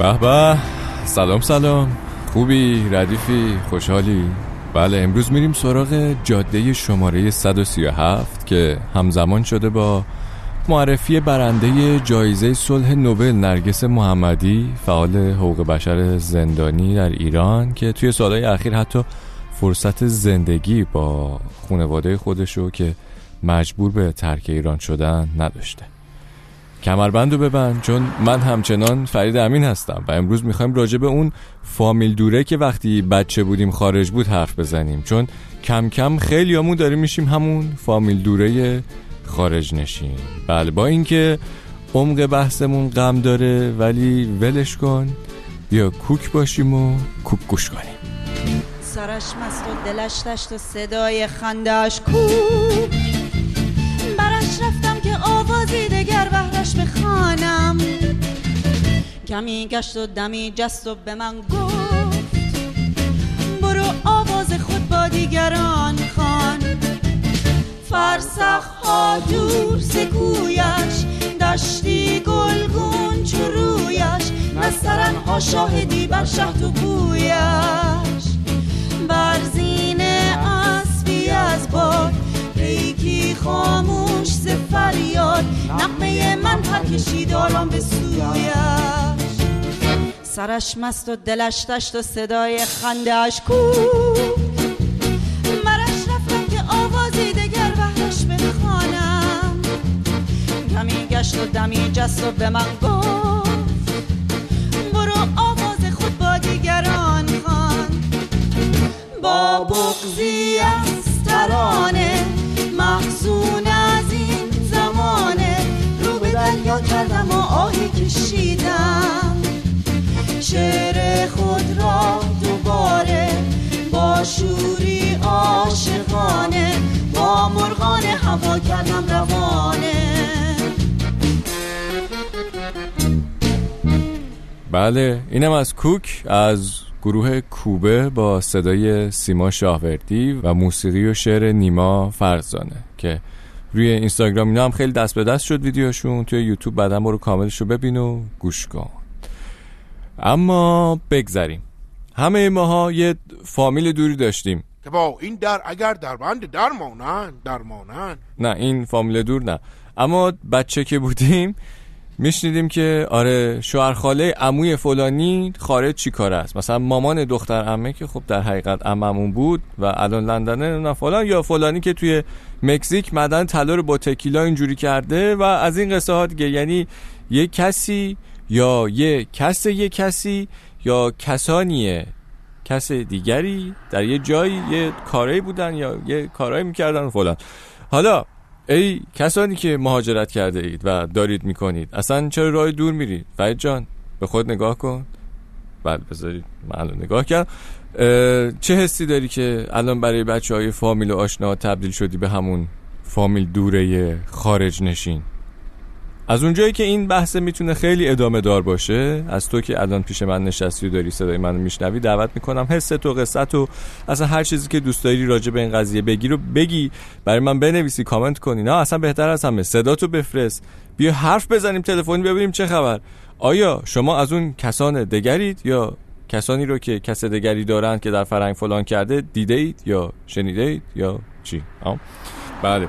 به به. سلام سلام. خوبی؟ ردیفی؟ خوشحالی؟ بله امروز میریم سراغ جاده شماره 137 که همزمان شده با معرفی برنده جایزه صلح نوبل نرگس محمدی فعال حقوق بشر زندانی در ایران که توی سالهای اخیر حتی فرصت زندگی با خانواده خودشو که مجبور به ترک ایران شدن نداشته. کمربند رو ببند چون من همچنان فرید امین هستم و امروز می‌خوایم راجع به اون فامیل دوره که وقتی بچه بودیم خارج بود حرف بزنیم. چون کم کم خیلی همون داریم میشیم همون فامیل دوره خارج نشین. بله با اینکه عمق بحثمون غم داره ولی ولش کن. یا کوک باشیم و کوک گوش کنیم. سرش مست و دلش دشت و صدای خندش کوک! کمی گشت و دمی جست و به من گفت برو آواز خود با دیگران خان فرسخ ها دور سکویش دشتی گلگون چرویش نسترن ها شاهدی بر شهد و کویش برزین اسبی از باد پیکی خاموش ز فریاد نقمه من پر کشید آرام به سویش. سرش مست و دلش دشت و صدای خندهش کو مرش رفتم که آوازی دگر بهرش بخوانم. کمی گشت و دمی جست و به من گفت شعر خود را دوباره با شوری عاشقانه با مرغان هوا کردم روانه. بله اینم از کوک از گروه کوبه با صدای سیما شاهوردی و موسیقی و شعر نیما فرزانه که روی اینستاگرام اینا هم خیلی دست به دست شد ویدیوشون. توی یوتیوب بعدا برو کاملش رو ببین و گوش کن. اما بگذریم. همه ماها یه فامیل دوری داشتیم. که با این در اگر در بند درمانن درمانن نه این فامیل دور نه. اما بچه که بودیم میشنیدیم که آره شوهرخاله عموی فلانی خارج چی کار است؟ مثلا مامان دختر عمه که خب در حقیقت عممون بود و الان لندنه نه فلان یا فلانی که توی مکزیک مدن طلا رو با تکیلا اینجوری کرده و از این قصه ها دیگه. یعنی یه کسی یا یه کس یه کسی یا کسانیه. کس دیگری در یه جایی یه کاری بودن یا یه کارایی می‌کردن فلان. حالا ای کسانی که مهاجرت کرده اید و دارید می‌کنید اصلا چرا راه دور میرید؟ فرید جان به خود نگاه کن. بعد بذارید من نگاه کردم. چه حسی داری که الان برای بچه های فامیل و آشنا تبدیل شدی به همون فامیل دوره خارج نشین؟ از اونجایی که این بحث می‌تونه خیلی ادامه دار باشه از تو که الان پیش من نشستی و داری صدای منو میشنوی دعوت می‌کنم حس تو قصه تو اصلا هر چیزی که دوست داری راجع به این قضیه بگی رو بگی. برای من بنویسی کامنت کنی. نه اصلا بهتر از همه. صدا تو بفرست. بیا حرف بزنیم تلفنی ببینیم چه خبر. آیا شما از اون کسان دگرید یا کسانی رو که کس دگری دارن که در فرنگ فلان کرده دیده اید یا شنیده اید یا چی؟ آم؟ بله.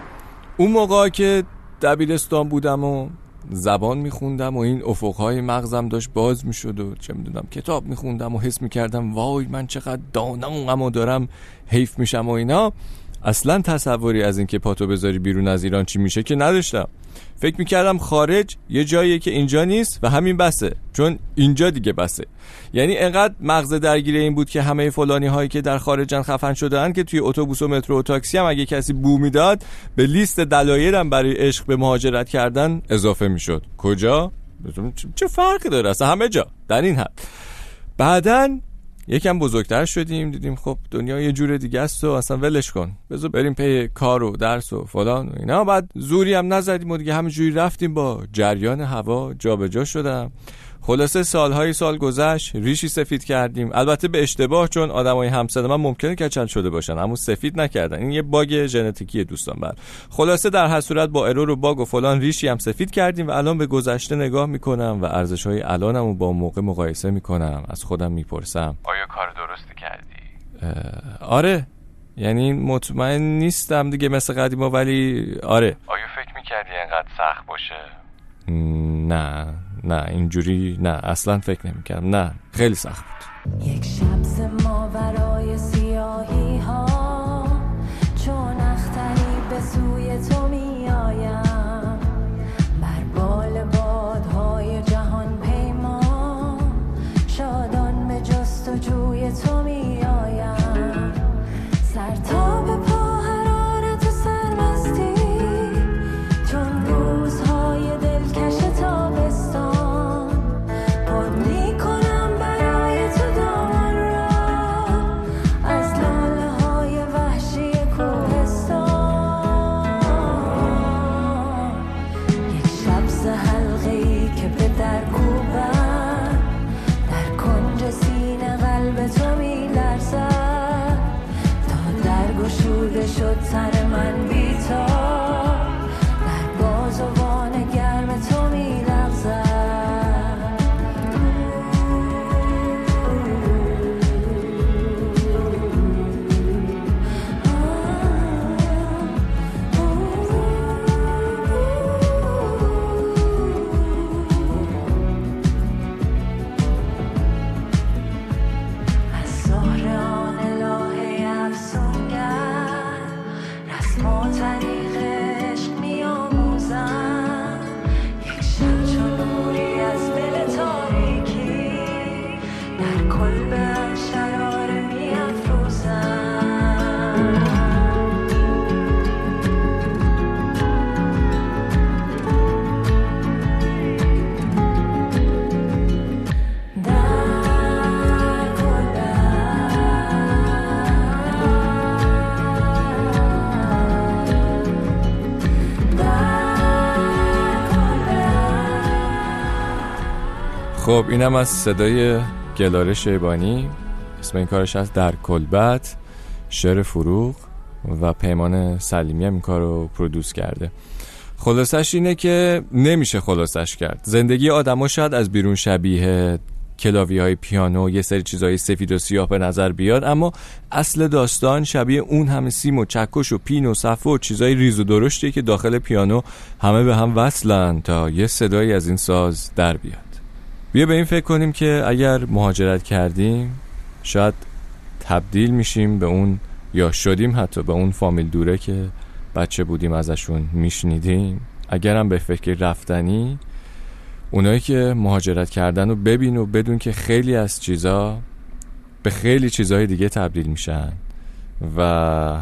اون موقع که دبیرستان بودم و زبان میخوندم و این افقهای مغزم داشت باز می‌شد و چه می‌دونم کتاب میخوندم و حس می‌کردم وای من چقدر دانم و دارم حیف میشم و اینا. اصلا تصوری از اینکه پاتو بذاری بیرون از ایران چی میشه که نداشتم. فکر می‌کردم خارج یه جاییه که اینجا نیست و همین بسه چون اینجا دیگه بسه. یعنی انقدر مغز درگیر این بود که همه فلانی هایی که در خارجن خفن شدن که توی اتوبوس و مترو و تاکسی هم اگه کسی بو می‌داد به لیست دلایلم برای عشق به مهاجرت کردن اضافه می‌شد. کجا؟ چه فرقی داره؟ اصلا همه جا. در این حد. بعدن یکم بزرگتر شدیم دیدیم خب دنیا یه جور دیگه است و اصلا ولش کن. بذار بریم پی کار و درس و فلان و اینا. بعد زوری هم نزدیم و دیگه همینجوری رفتیم با جریان هوا جابجا شدم. خلاصه سالهای سال گذشت ریشی سفید کردیم. البته به اشتباه چون آدمای همسر من ممکنه کچل شده باشن اما سفید نکردن. این یه باگ ژنتیکی دوستان بر. خلاصه در هر صورت با ارور و باگ و فلان ریشی هم سفید کردیم و الان به گذشته نگاه می‌کنم و ارزش های الانم رو با موقع مقایسه می‌کنم. از خودم می‌پرسم. آیا کار درستی کردی؟ آره. یعنی مطمئن نیستم دیگه مثل قدیما ولی آره. آیا فکر می‌کردی اینقدر سخت باشه؟ نه. نه اینجوری نه اصلا فکر نمی‌کردم. نه خیلی سخت بود. یک شب ماورای شد تن من بیتاب خب اینم از صدای گلاره شیبانی اسم این کارش از در کلبت شعر فروغ و پیمان سلیمی هم این کار رو پرودوس کرده. خلاصش اینه که نمیشه خلاصش کرد. زندگی آدما شاید از بیرون شبیه کلاوی های پیانو یه سری چیزهای سفید و سیاه به نظر بیاد اما اصل داستان شبیه اون همه سیم و چکش و پین و صفه و چیزای ریز و درشتیه که داخل پیانو همه به هم وصلن تا یه صدایی از این ساز در بیاد. بیا به این فکر کنیم که اگر مهاجرت کردیم شاید تبدیل میشیم به اون یا شدیم حتی به اون فامیل دوره که بچه بودیم ازشون میشنیدیم. اگرم به فکر رفتنی اونایی که مهاجرت کردن رو ببین و بدون که خیلی از چیزا به خیلی چیزهای دیگه تبدیل میشن. و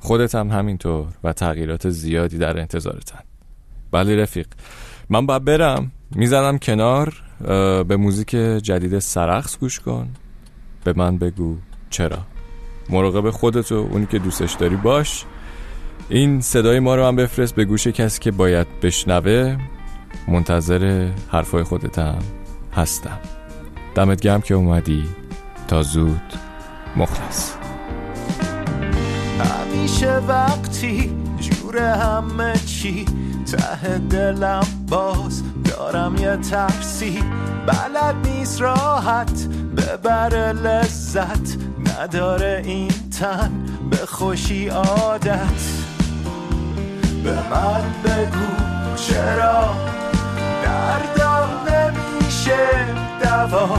خودت هم همینطور و تغییرات زیادی در انتظارتن. بله رفیق من باید برم. می‌زنم کنار. به موزیک جدید سرخص گوش کن. به من بگو چرا. مراقب خودت و اونی که دوستش داری باش. این صدای ما رو هم بفرست به گوش کسی که باید بشنوه. منتظر حرفای خودتم هستم. دمت گرم که اومدی. تا زود. مخلص. همیشه وقتی جور همه چی ته دلم باز دارم یه ترسی. بلد نیست راحت ببره لذت نداره این تن. به خوشی عادت. به من بگو چرا دردم نمیشه دوا.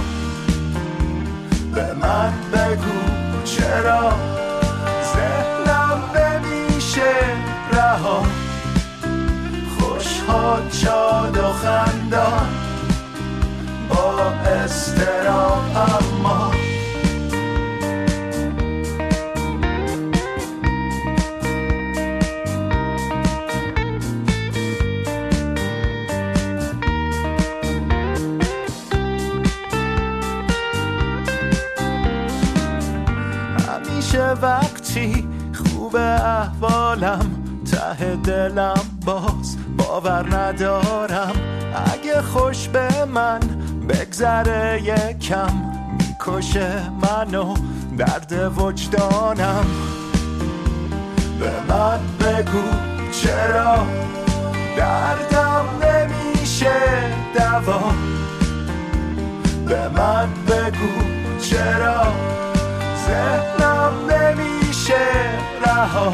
به من بگو چرا وقتی خوب احوالم ته دلم باز باور ندارم. اگه خوش به من بگذره یکم می‌کشه منو درد وجدانم. به من بگو چرا دردم نمیشه دوا. به من بگو چرا ذهنم نمیشه رها.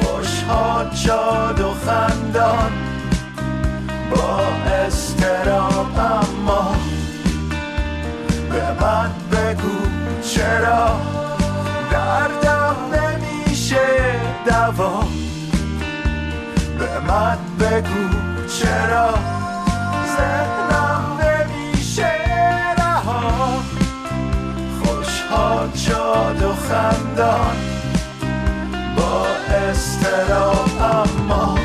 خوشحال شاد و خندان با استرام اما به من بگو چرا دردم نمیشه دوا. به من بگو چرا ذهنم نمیشه رها. خوشحال شاد و خندان با استرام